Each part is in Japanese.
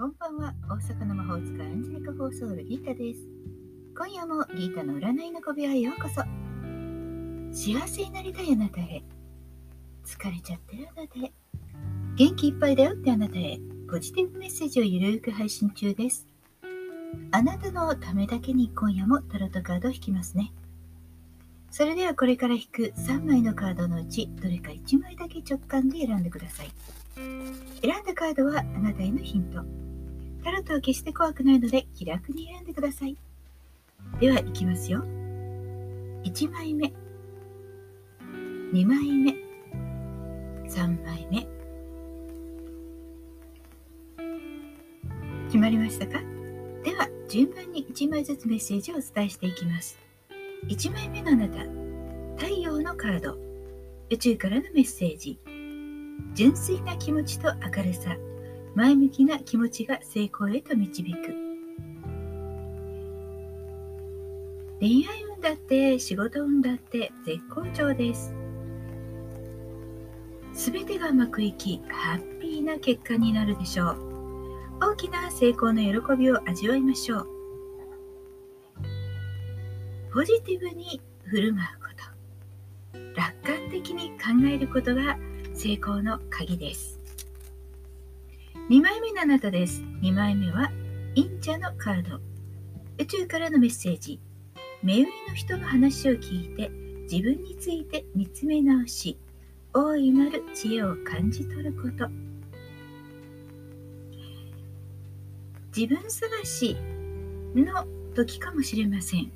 こんばんは大阪の魔法使いアンジェリカ・フォーギータです。今夜もギータの占いの小部屋へようこそ。幸せになりたいあなたへ。疲れちゃってるあなたへ。元気いっぱいだよってあなたへ。ポジティブメッセージをゆるく配信中です。あなたのためだけに今夜もタロットカードを引きますね。それではこれから引く3枚のカードのうちどれか1枚だけ直感で選んでください。選んだカードはあなたへのヒント。タロットは決して怖くないので気楽に選んでください。では、いきますよ。1枚目、2枚目、3枚目。決まりましたか？では、順番に1枚ずつメッセージをお伝えしていきます。1枚目のあなた、太陽のカード、宇宙からのメッセージ、純粋な気持ちと明るさ、前向きな気持ちが成功へと導く。恋愛運だって仕事運だって絶好調です。すべてがうまくいきハッピーな結果になるでしょう。大きな成功の喜びを味わいましょう。ポジティブに振る舞うこと。楽観的に考えることが成功の鍵です。2枚目のあなたです。2枚目は、忍者のカード。宇宙からのメッセージ。目上の人の話を聞いて、自分について見つめ直し、大いなる知恵を感じ取ること。自分探しの時かもしれません。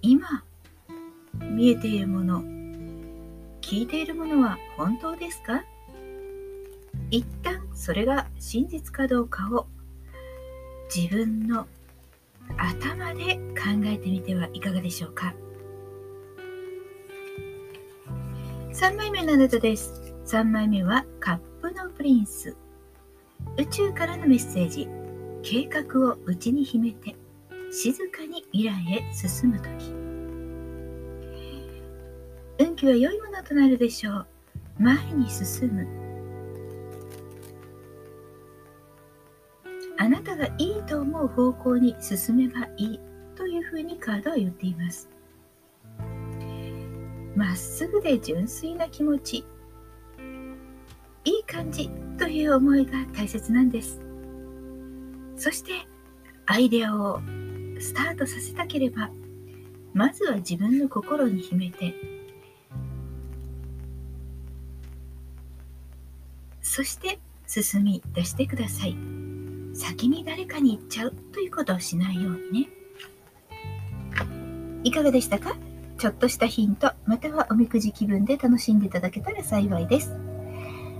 今、見えているもの、聞いているものは本当ですか？一旦それが真実かどうかを自分の頭で考えてみてはいかがでしょうか。3枚目のあなたです。3枚目はカップのプリンス。宇宙からのメッセージ。計画を内に秘めて静かに未来へ進む時。運気は良いものとなるでしょう。前に進む。あなたがいいと思う方向に進めばいいというふうにカードは言っています。まっすぐで純粋な気持ち、いい感じという思いが大切なんです。そしてアイデアをスタートさせたければ、まずは自分の心に秘めて、そして進み出してください。先に誰かに言っちゃうということをしないようにね。いかがでしたか？ちょっとしたヒント、またはおみくじ気分で楽しんでいただけたら幸いです。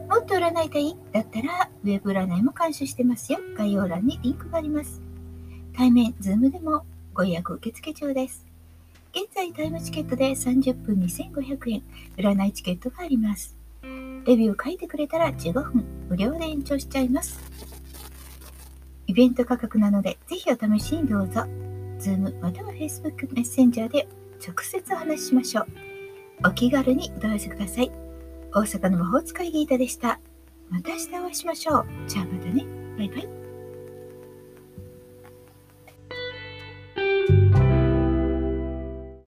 もっと占いたい？だったら、ウェブ占いも監修してますよ。概要欄にリンクがあります。対面、 Zoomでもご予約受付中です。現在タイムチケットで30分2500円、占いチケットがあります。レビューを書いてくれたら15分無料で延長しちゃいます。イベント価格なので、ぜひお試しにどうぞ。Zoom または Facebook メッセンジャーで直接お話ししましょう。お気軽にお問い合わせください。大阪の魔法使いギータでした。また明日お会いしましょう。じゃあまたね。バイバイ。